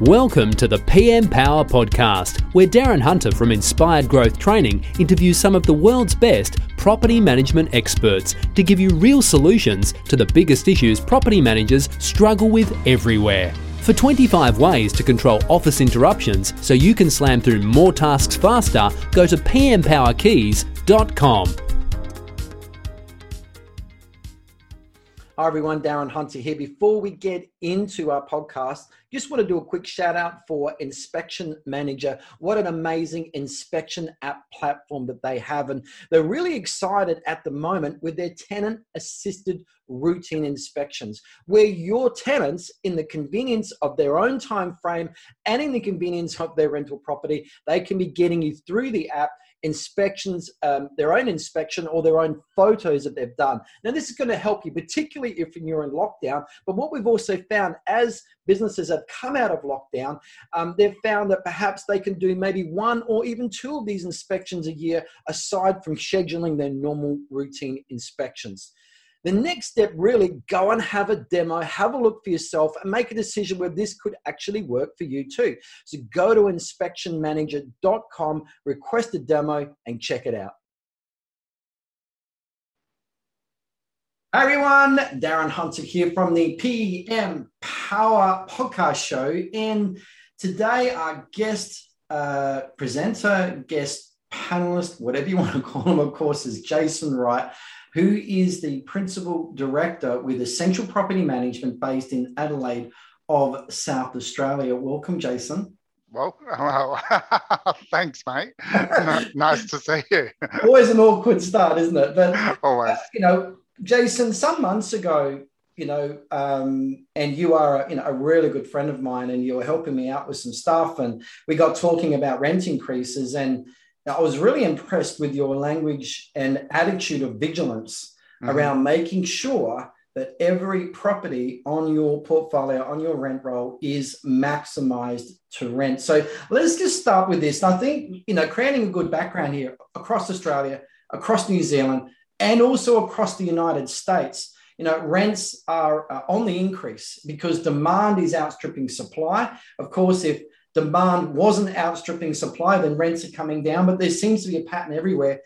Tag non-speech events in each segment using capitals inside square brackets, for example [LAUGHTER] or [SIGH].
Welcome to the PM Power Podcast, where Darren Hunter from Inspired Growth Training interviews some of the world's best property management experts to give you real solutions to the biggest issues property managers struggle with everywhere. For 25 ways to control office interruptions so you can slam through more tasks faster, go to pmpowerkeys.com. Hi everyone, Darren Hunter here. Before we get into our podcast, just want to do a quick shout out for Inspection Manager. What an amazing inspection app platform that they have. And they're really excited at the moment with their tenant assisted routine inspections, where your tenants, in the convenience of their own time frame and in the convenience of their rental property, they can be getting you through the app inspections, um, their own inspection or their own photos that they've done. Now, this is going to help you, particularly if you're in lockdown. But what we've also found as businesses have come out of lockdown, um, they've found that perhaps they can do maybe one or even two of these inspections a year aside from scheduling their normal routine inspections. The next step, really, go and have a demo, have a look for yourself, and make a decision where this could actually work for you too. So go to inspectionmanager.com, request a demo, and check it out. Hi everyone, Darren Hunter here from the PM Power Podcast Show. And today, our guest uh, presenter, guest panelist, whatever you want to call him, of course, is Jason Wright who is the principal director with Essential Property Management based in Adelaide of South Australia. Welcome, Jason. Well, well [LAUGHS] thanks, mate. [LAUGHS] nice to see you. Always an awkward start, isn't it? But always, uh, you know, Jason, some months ago, you know, um, and you are, a, you know, a really good friend of mine, and you were helping me out with some stuff, and we got talking about rent increases, and I was really impressed with your language and attitude of vigilance mm-hmm. around making sure that every property on your portfolio, on your rent roll, is maximized to rent. So let's just start with this. I think, you know, creating a good background here across Australia, across New Zealand, and also across the United States. You know, rents are uh, on the increase because demand is outstripping supply. Of course, if demand wasn't outstripping supply, then rents are coming down. But there seems to be a pattern everywhere.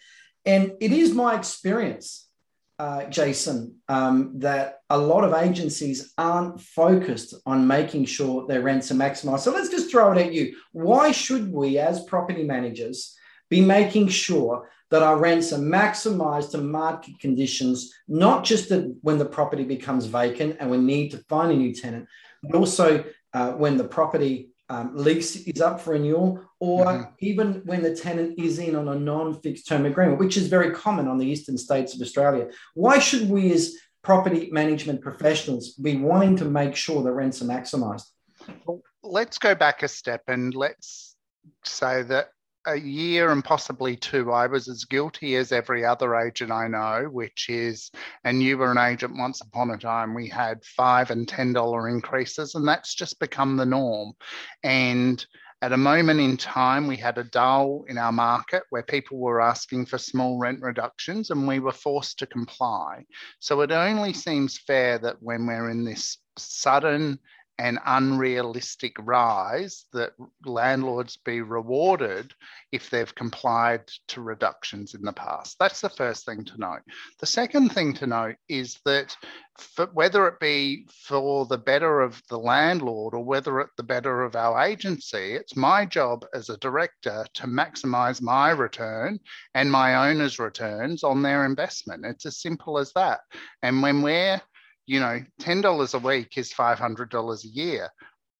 And it is my experience, uh, Jason, um, that a lot of agencies aren't focused on making sure their rents are maximized. So let's just throw it at you. Why should we, as property managers, be making sure that our rents are maximized to market conditions, not just when the property becomes vacant and we need to find a new tenant, but also uh, when the property um, lease is up for renewal, or mm-hmm. even when the tenant is in on a non-fixed term agreement, which is very common on the eastern states of Australia. Why should we, as property management professionals, be wanting to make sure the rents are maximised? Well, let's go back a step and let's say that a year and possibly two, I was as guilty as every other agent I know, which is, and you were an agent once upon a time, we had five and ten dollar increases, and that's just become the norm. And at a moment in time, we had a dull in our market where people were asking for small rent reductions, and we were forced to comply. So it only seems fair that when we're in this sudden an unrealistic rise that landlords be rewarded if they've complied to reductions in the past. That's the first thing to note. The second thing to note is that whether it be for the better of the landlord or whether it the better of our agency, it's my job as a director to maximize my return and my owner's returns on their investment. It's as simple as that. And when we're you know, $10 a week is $500 a year,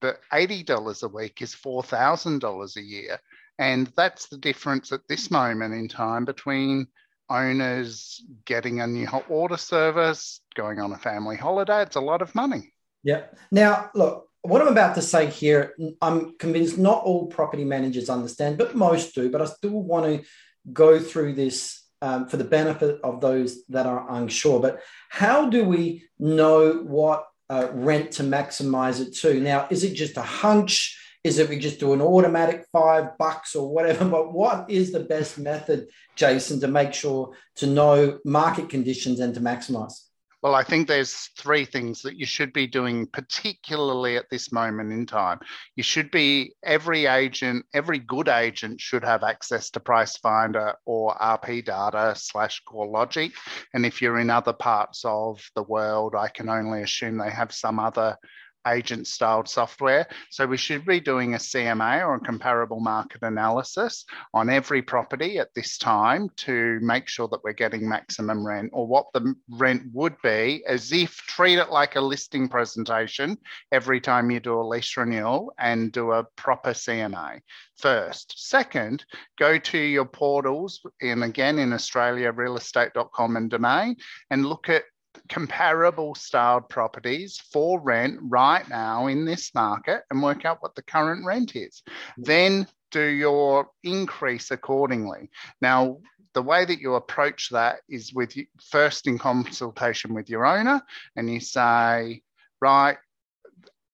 but $80 a week is $4,000 a year. And that's the difference at this moment in time between owners getting a new hot water service, going on a family holiday. It's a lot of money. Yeah. Now, look, what I'm about to say here, I'm convinced not all property managers understand, but most do. But I still want to go through this um, for the benefit of those that are unsure. But how do we know what uh, rent to maximize it to? Now, is it just a hunch? Is it we just do an automatic five bucks or whatever? [LAUGHS] But what is the best method, Jason, to make sure to know market conditions and to maximize? Well, I think there's three things that you should be doing, particularly at this moment in time. You should be, every agent, every good agent should have access to Price Finder or RP data slash CoreLogic. And if you're in other parts of the world, I can only assume they have some other agent styled software. So we should be doing a CMA or a comparable market analysis on every property at this time to make sure that we're getting maximum rent or what the rent would be as if treat it like a listing presentation every time you do a lease renewal and do a proper CMA first. Second, go to your portals and again in Australia, realestate.com and domain and look at comparable styled properties for rent right now in this market and work out what the current rent is. Then do your increase accordingly. Now, the way that you approach that is with first in consultation with your owner, and you say, right,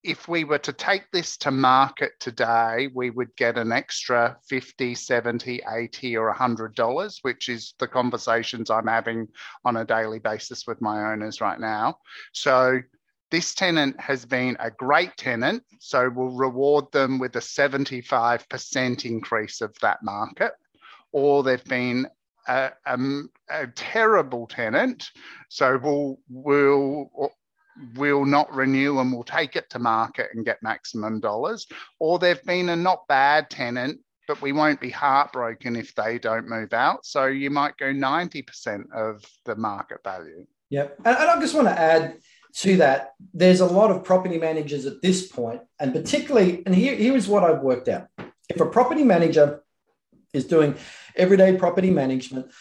if we were to take this to market today, we would get an extra 50, 70, 80 or $100, which is the conversations I'm having on a daily basis with my owners right now. So this tenant has been a great tenant, so we'll reward them with a 75% increase of that market. Or they've been a, a, a terrible tenant, so we'll, we'll will not renew and will take it to market and get maximum dollars, or they've been a not bad tenant, but we won't be heartbroken if they don't move out. So you might go 90% of the market value. Yep. And, I just want to add to that there's a lot of property managers at this point, and particularly, and here, here is what I've worked out. If a property manager is doing everyday property management,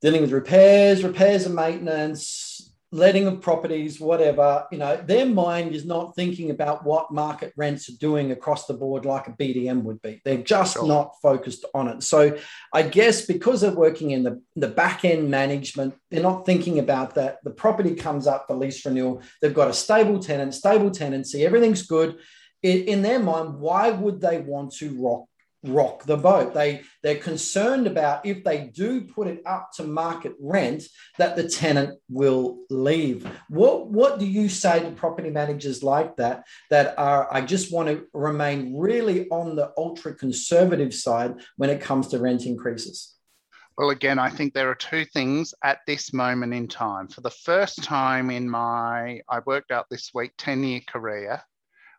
dealing with repairs, repairs and maintenance, letting of properties, whatever, you know, their mind is not thinking about what market rents are doing across the board like a BDM would be. They're just sure. not focused on it. So I guess because they're working in the, the back end management, they're not thinking about that. The property comes up for lease renewal. They've got a stable tenant, stable tenancy, everything's good. In, in their mind, why would they want to rock rock the boat. They they're concerned about if they do put it up to market rent that the tenant will leave. What what do you say to property managers like that that are I just want to remain really on the ultra conservative side when it comes to rent increases? Well, again, I think there are two things at this moment in time. For the first time in my, I worked out this week, 10 year career,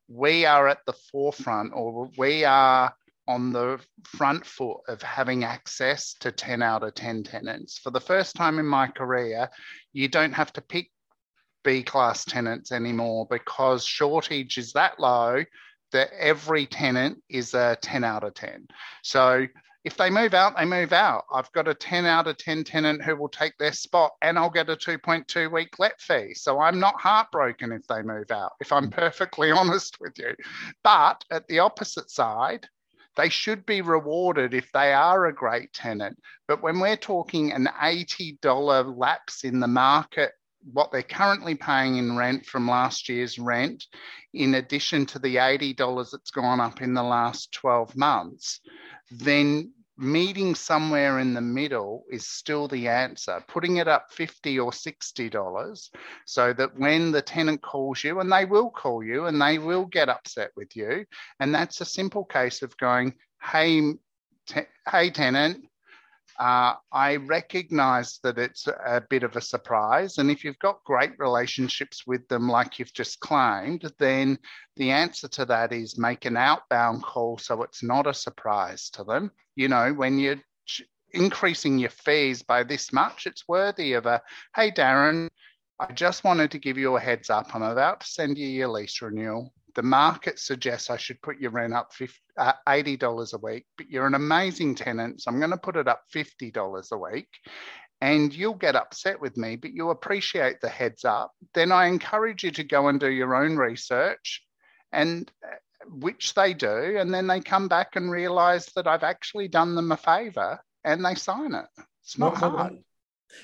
we are at the forefront or we are on the front foot of having access to 10 out of 10 tenants. For the first time in my career, you don't have to pick B class tenants anymore because shortage is that low that every tenant is a 10 out of 10. So if they move out, they move out. I've got a 10 out of 10 tenant who will take their spot and I'll get a 2.2 week let fee. So I'm not heartbroken if they move out, if I'm [LAUGHS] perfectly honest with you. But at the opposite side, they should be rewarded if they are a great tenant. But when we're talking an $80 lapse in the market, what they're currently paying in rent from last year's rent, in addition to the $80 that's gone up in the last 12 months, then meeting somewhere in the middle is still the answer. Putting it up 50 or $60 so that when the tenant calls you, and they will call you and they will get upset with you, and that's a simple case of going, hey, te- hey tenant, uh, I recognize that it's a bit of a surprise. And if you've got great relationships with them, like you've just claimed, then the answer to that is make an outbound call so it's not a surprise to them. You know, when you're increasing your fees by this much, it's worthy of a hey, Darren, I just wanted to give you a heads up. I'm about to send you your lease renewal the market suggests I should put your rent up 50, uh, $80 a week, but you're an amazing tenant. So I'm going to put it up $50 a week. And you'll get upset with me, but you'll appreciate the heads up. Then I encourage you to go and do your own research, and uh, which they do. And then they come back and realize that I've actually done them a favor and they sign it. It's not what, hard.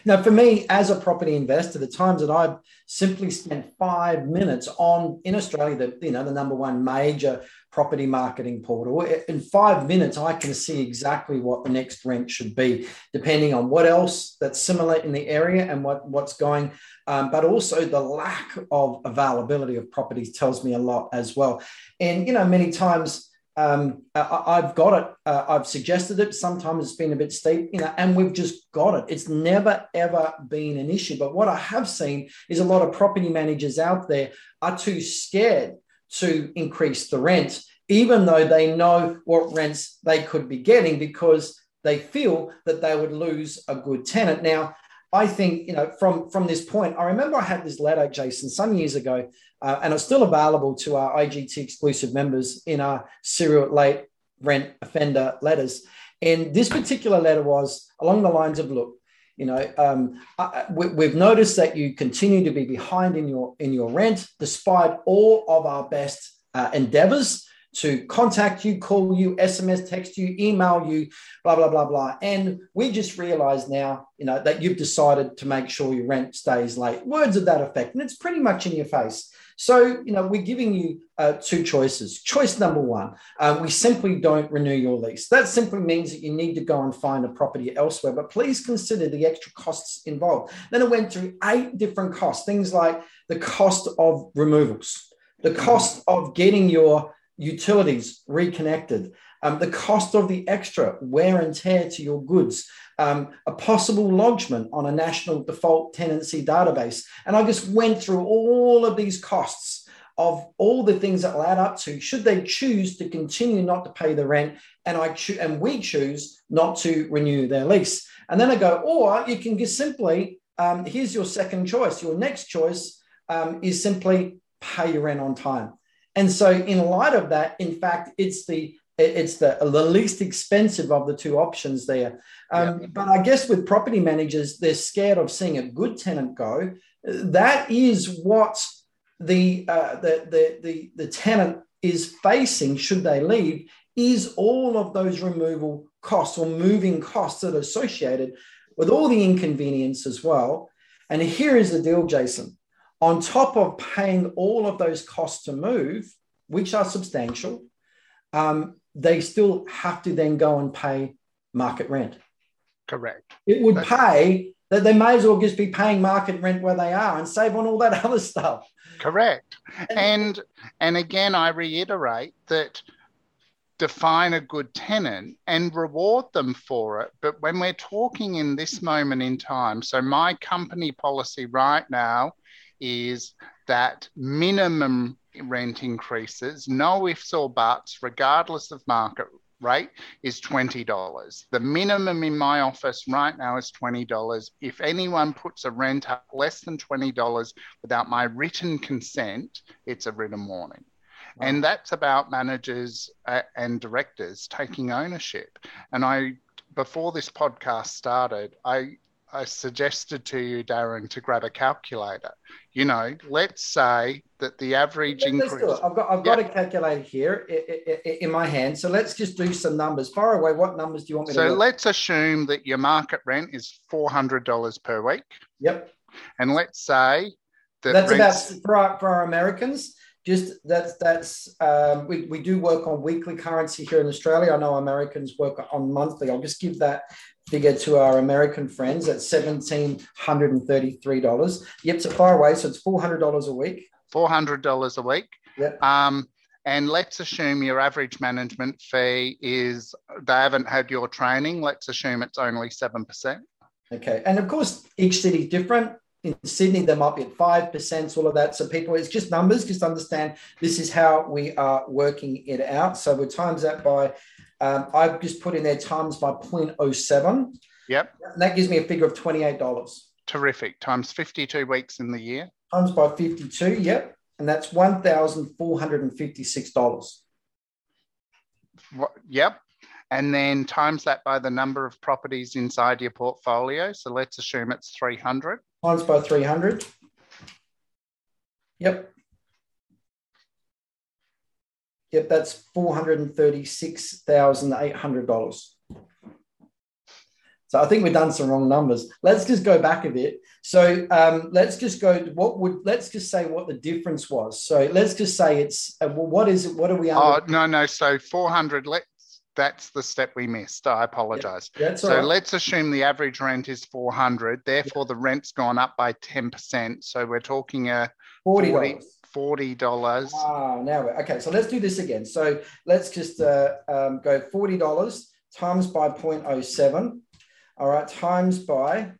Now, for me, as a property investor, the times that I've simply spent five minutes on in Australia, the you know the number one major property marketing portal, in five minutes I can see exactly what the next rent should be, depending on what else that's similar in the area and what what's going. Um, but also the lack of availability of properties tells me a lot as well. And you know, many times um, I, have got it. Uh, I've suggested it. Sometimes it's been a bit steep, you know, and we've just got it. It's never ever been an issue. But what I have seen is a lot of property managers out there are too scared to increase the rent, even though they know what rents they could be getting because they feel that they would lose a good tenant. Now, I think, you know, from, from this point, I remember I had this letter, Jason, some years ago, uh, and it's still available to our IGT exclusive members in our serial late rent offender letters. And this particular letter was along the lines of, look, you know, um, I, we, have noticed that you continue to be behind in your in your rent, despite all of our best uh, endeavors to contact you, call you, SMS, text you, email you, blah, blah, blah, blah. And we just realized now, you know, that you've decided to make sure your rent stays late. Words of that effect. And it's pretty much in your face. So, you know, we're giving you uh, two choices. Choice number one, uh, we simply don't renew your lease. That simply means that you need to go and find a property elsewhere, but please consider the extra costs involved. Then it went through eight different costs, things like the cost of removals, the cost of getting your utilities reconnected, um, the cost of the extra wear and tear to your goods, um, a possible lodgement on a national default tenancy database. And I just went through all of these costs of all the things that will add up to should they choose to continue not to pay the rent and I cho- and we choose not to renew their lease. And then I go, or you can just simply, um, here's your second choice. Your next choice um, is simply pay your rent on time. And so, in light of that, in fact, it's the it's the, the least expensive of the two options there. Um, yeah. But I guess with property managers, they're scared of seeing a good tenant go. That is what the, uh, the, the, the, the tenant is facing should they leave, is all of those removal costs or moving costs that are associated with all the inconvenience as well. And here is the deal, Jason on top of paying all of those costs to move, which are substantial, um, they still have to then go and pay market rent. Correct. It would That's- pay that they may as well just be paying market rent where they are and save on all that [LAUGHS] other stuff. Correct. And and again, I reiterate that define a good tenant and reward them for it. But when we're talking in this moment in time, so my company policy right now is that minimum rent increases, no ifs or buts, regardless of market rate, is $20. The minimum in my office right now is $20. If anyone puts a rent up less than $20 without my written consent, it's a written warning. Wow. And that's about managers uh, and directors taking ownership. And I, before this podcast started, I I suggested to you, Darren, to grab a calculator. You know, let's say that the average let's increase. I've got, I've got a calculator here in my hand. So let's just do some numbers. Far away, what numbers do you want me so to So let's assume that your market rent is $400 per week. Yep. And let's say that that's rents... about for our, for our Americans just that's that's um, we, we do work on weekly currency here in Australia. I know Americans work on monthly. I'll just give that figure to our American friends at seventeen hundred and thirty-three dollars. Yep, so far away, so it's four hundred dollars a week. Four hundred dollars a week. Yep. Um, and let's assume your average management fee is they haven't had your training. Let's assume it's only seven percent. Okay, and of course each city is different in Sydney, they might be at 5%, all of that. So people, it's just numbers, just understand this is how we are working it out. So we times that by, um, I've just put in there times by 0.07. Yep. And that gives me a figure of $28. Terrific. Times 52 weeks in the year. Times by 52, yep. And that's $1,456. Yep and then times that by the number of properties inside your portfolio. So let's assume it's 300. Times by 300. Yep. Yep, that's $436,800. So I think we've done some wrong numbers. Let's just go back a bit. So um, let's just go. What would let's just say what the difference was. So let's just say it's uh, well, what is it? What are we? Under? Oh no no. So four hundred. Let's that's the step we missed. I apologize. Yeah, so right. let's assume the average rent is 400. Therefore, yeah. the rent's gone up by 10%. So we're talking a $40. $40. Ah, now okay. So let's do this again. So let's just uh, um, go $40 times by 0.07. All right, times by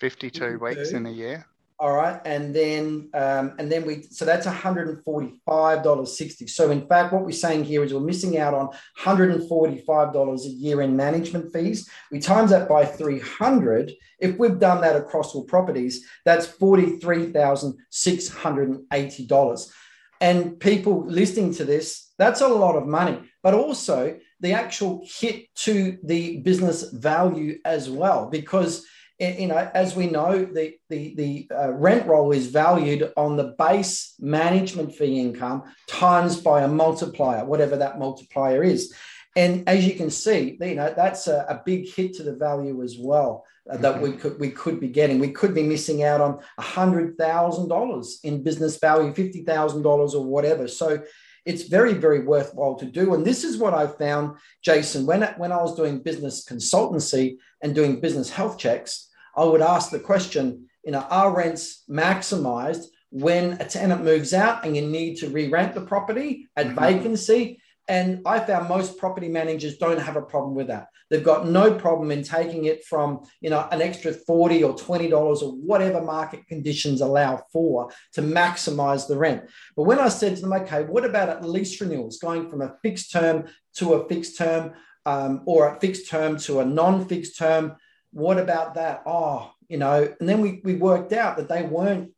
52, 52. weeks in a year. All right, and then um, and then we so that's one hundred and forty five dollars sixty. So in fact, what we're saying here is we're missing out on one hundred and forty five dollars a year in management fees. We times that by three hundred. If we've done that across all properties, that's forty three thousand six hundred and eighty dollars. And people listening to this, that's a lot of money, but also the actual hit to the business value as well, because you know, as we know, the the the uh, rent roll is valued on the base management fee income times by a multiplier, whatever that multiplier is. And as you can see, you know that's a, a big hit to the value as well uh, that mm-hmm. we could we could be getting. We could be missing out on a hundred thousand dollars in business value, fifty thousand dollars or whatever. So it's very very worthwhile to do. And this is what I found, Jason, when when I was doing business consultancy and doing business health checks I would ask the question, you know, are rents maximized when a tenant moves out and you need to re-rent the property at mm-hmm. vacancy? And I found most property managers don't have a problem with that. They've got no problem in taking it from, you know, an extra 40 or $20 or whatever market conditions allow for to maximize the rent. But when I said to them, okay, what about at lease renewals going from a fixed term to a fixed term um, or a fixed term to a non-fixed term? What about that? Oh, you know, and then we, we worked out that they weren't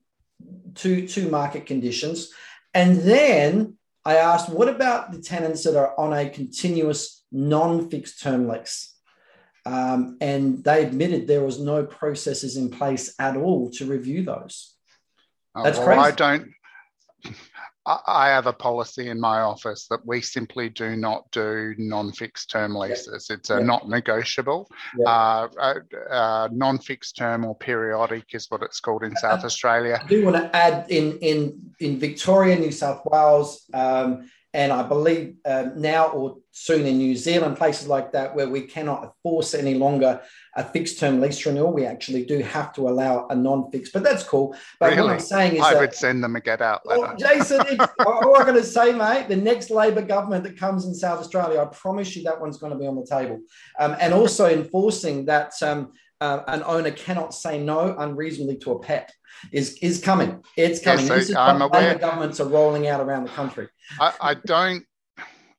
to, to market conditions. And then I asked, what about the tenants that are on a continuous non-fixed term lease? Um, and they admitted there was no processes in place at all to review those. Oh, That's well, crazy. I don't. I have a policy in my office that we simply do not do non-fixed term leases. It's a yeah. not negotiable. Yeah. Uh, uh, uh, non-fixed term or periodic is what it's called in South Australia. I do want to add in in in Victoria, New South Wales, um, and I believe uh, now or soon in New Zealand, places like that, where we cannot force any longer a fixed term lease renewal, we actually do have to allow a non fixed. But that's cool. But really? what I'm saying is, I that, would send them a get out letter. Well, Jason, all [LAUGHS] I'm going to say, mate, the next Labor government that comes in South Australia, I promise you that one's going to be on the table. Um, and also enforcing that. Um, uh, an owner cannot say no unreasonably to a pet is is coming. It's coming. Yes, so I'm aware. Governments are rolling out around the country. I, I don't.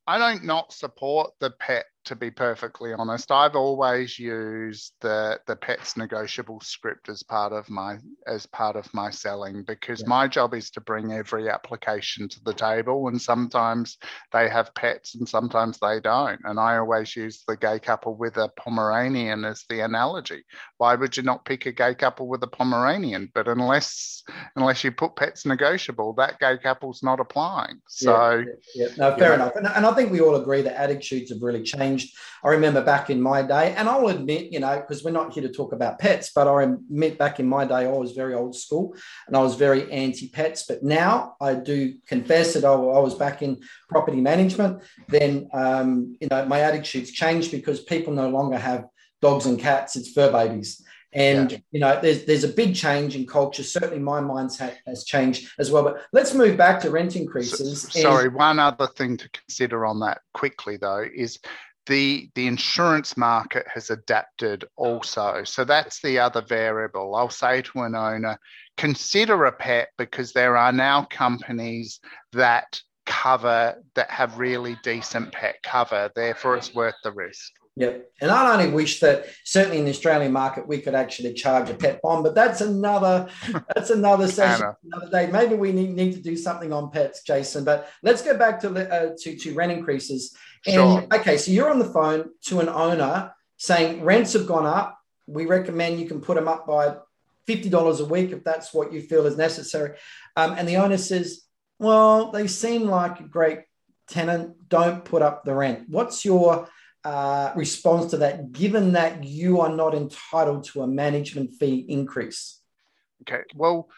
I don't not support the pet to be perfectly honest. I've always used the the pets negotiable script as part of my as part of my selling because yeah. my job is to bring every application to the table and sometimes they have pets and sometimes they don't. And I always use the gay couple with a Pomeranian as the analogy. Why would you not pick a gay couple with a Pomeranian? But unless unless you put pets negotiable, that gay couple's not applying. So yeah, yeah, yeah. no, fair enough. And, and I think we all agree that attitudes have really changed changed. I remember back in my day, and I'll admit, you know, because we're not here to talk about pets, but I admit back in my day, I was very old school and I was very anti pets. But now I do confess that I, was back in property management. Then, um, you know, my attitudes changed because people no longer have dogs and cats, it's fur babies. And yeah. you know, there's there's a big change in culture. Certainly, my mindset has changed as well. But let's move back to rent increases. So, sorry, one other thing to consider on that quickly though is the the insurance market has adapted also so that's the other variable i'll say to an owner consider a pet because there are now companies that cover that have really decent pet cover therefore it's worth the risk Yep. And I'd only wish that certainly in the Australian market we could actually charge a pet bond, but that's another that's another [LAUGHS] session another day. Maybe we need, need to do something on pets, Jason. But let's go back to uh, to, to rent increases. And sure. okay, so you're on the phone to an owner saying rents have gone up. We recommend you can put them up by $50 a week if that's what you feel is necessary. Um, and the owner says, Well, they seem like a great tenant. Don't put up the rent. What's your uh, responds to that, given that you are not entitled to a management fee increase? Okay, well,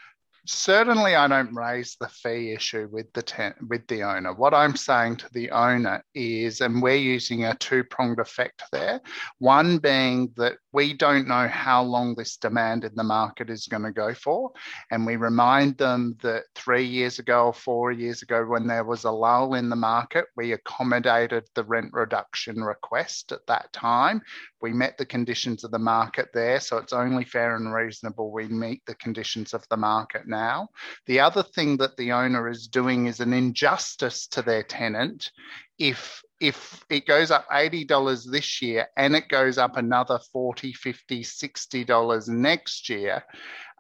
certainly I don't raise the fee issue with the ten- with the owner. What I'm saying to the owner is, and we're using a two pronged effect there. One being that we don't know how long this demand in the market is going to go for, and we remind them that three years ago or four years ago, when there was a lull in the market, we accommodated the rent reduction request at that time. We met the conditions of the market there, so it's only fair and reasonable we meet the conditions of the market now. The other thing that the owner is doing is an injustice to their tenant if if it goes up $80 this year and it goes up another 40 50 $60 next year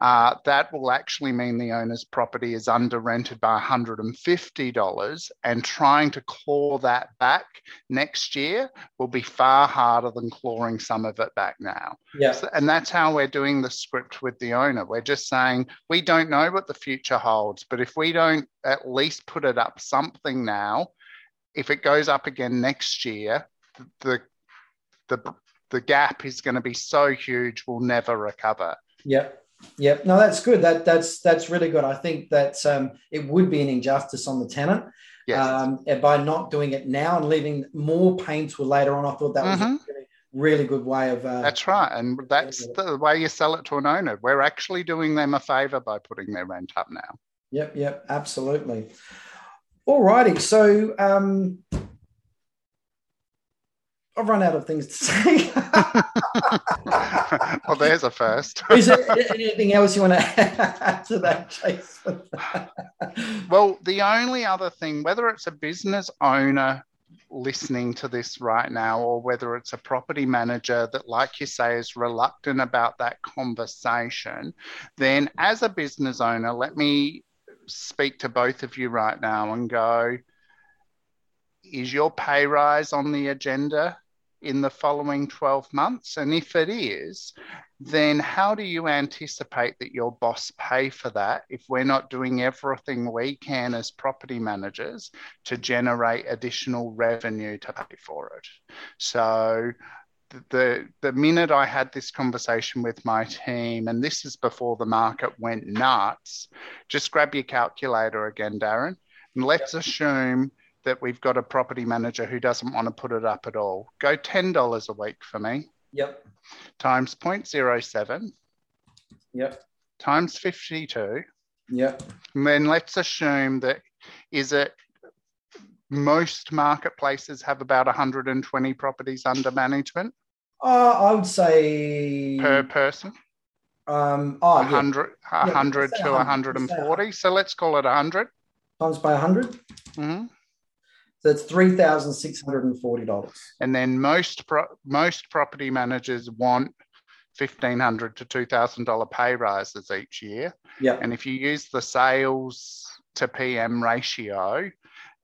uh, that will actually mean the owner's property is under rented by $150 and trying to claw that back next year will be far harder than clawing some of it back now. Yeah. So, and that's how we're doing the script with the owner. We're just saying we don't know what the future holds, but if we don't at least put it up something now, if it goes up again next year, the the the gap is going to be so huge we'll never recover. Yep. Yep. No, that's good. That that's that's really good. I think that um, it would be an injustice on the tenant. Yes. Um, by not doing it now and leaving more pain to later on. I thought that was mm-hmm. a really, really, good way of. Uh, that's right, and that's the way you sell it to an owner. We're actually doing them a favour by putting their rent up now. Yep. Yep. Absolutely. All righty. So um, I've run out of things to say. [LAUGHS] well, there's a first. [LAUGHS] Is there anything else you want to add to that, Jason? well, the only other thing, whether it's a business owner listening to this right now, or whether it's a property manager that, like you say, is reluctant about that conversation, then as a business owner, let me speak to both of you right now and go, is your pay rise on the agenda in the following 12 months? And if it is, then how do you anticipate that your boss pay for that if we're not doing everything we can as property managers to generate additional revenue to pay for it? So the the minute I had this conversation with my team, and this is before the market went nuts, just grab your calculator again, Darren, and let's assume that we've got a property manager who doesn't want to put it up at all. Go ten dollars a week for me. Yep. Times 0.07. Yep. Times 52. Yep. And then let's assume that is it most marketplaces have about 120 properties under management. Uh, I would say per person. Um, oh, 100, yeah. 100 yeah, to 140. So let's call it 100. Times by 100. Mm-hmm. So it's three thousand six hundred and forty dollars. And then most pro- most property managers want fifteen hundred to two thousand dollar pay rises each year. Yeah. And if you use the sales to PM ratio,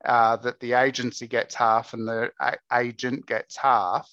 uh, that the agency gets half and the a- agent gets half,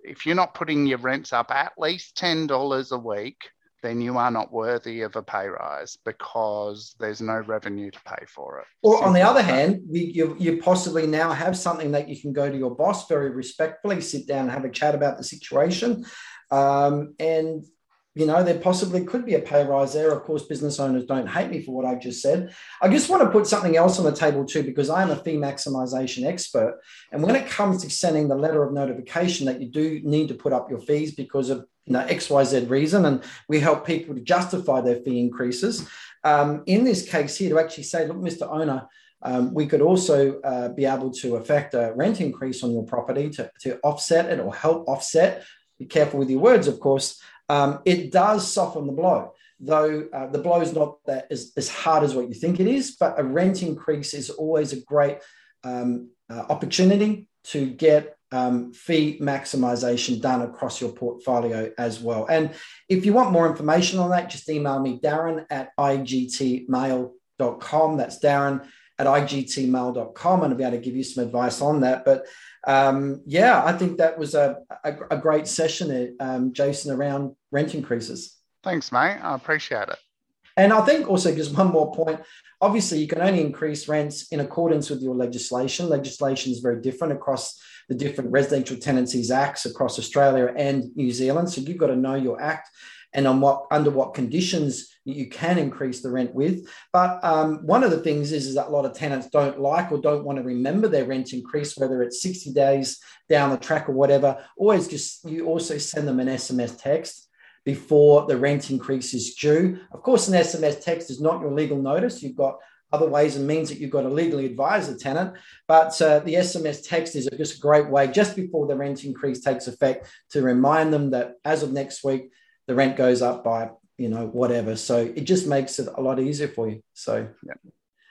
if you're not putting your rents up at least $10 a week, then you are not worthy of a pay rise because there's no revenue to pay for it. Or Simple on the other hand, you, you possibly now have something that you can go to your boss very respectfully, sit down and have a chat about the situation. Um, and you know, there possibly could be a pay rise there. Of course, business owners don't hate me for what I've just said. I just want to put something else on the table too, because I am a fee maximization expert. And when it comes to sending the letter of notification that you do need to put up your fees because of you know XYZ reason, and we help people to justify their fee increases. Um, in this case here, to actually say, look, Mr. Owner, um, we could also uh, be able to affect a rent increase on your property to, to offset it or help offset. Be careful with your words, of course um, it does soften the blow, though uh, the blow is not that as, as hard as what you think it is. But a rent increase is always a great um, uh, opportunity to get um, fee maximization done across your portfolio as well. And if you want more information on that, just email me, Darren at igtmail.com. That's Darren at igtmail.com, and I'll be able to give you some advice on that. But um, yeah, I think that was a, a, a great session, um, Jason, around rent increases. Thanks, mate. I appreciate it. And I think also just one more point. Obviously, you can only increase rents in accordance with your legislation. Legislation is very different across the different residential tenancies acts across Australia and New Zealand. So you've got to know your act and on what under what conditions you can increase the rent with. But um, one of the things is, is that a lot of tenants don't like or don't want to remember their rent increase, whether it's 60 days down the track or whatever. Always just you also send them an SMS text before the rent increase is due. Of course, an SMS text is not your legal notice. You've got other ways and means that you've got to legally advise the tenant. But uh, the SMS text is just a great way just before the rent increase takes effect to remind them that as of next week, the rent goes up by you know whatever. So it just makes it a lot easier for you. So yeah.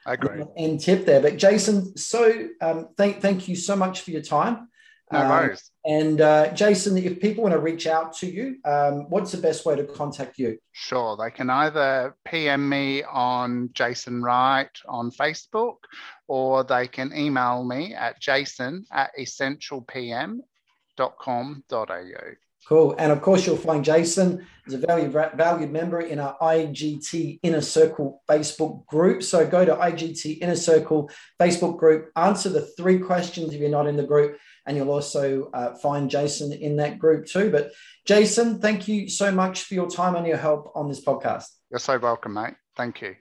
I agree. And tip there, but Jason, so um, thank thank you so much for your time. No um, worries. And uh, Jason, if people want to reach out to you, um, what's the best way to contact you? Sure. They can either PM me on Jason Wright on Facebook or they can email me at jason at essentialpm.com.au. Cool. And of course, you'll find Jason as a valued, valued member in our IGT Inner Circle Facebook group. So go to IGT Inner Circle Facebook group, answer the three questions if you're not in the group, and you'll also uh, find Jason in that group too. But Jason, thank you so much for your time and your help on this podcast. You're so welcome, mate. Thank you.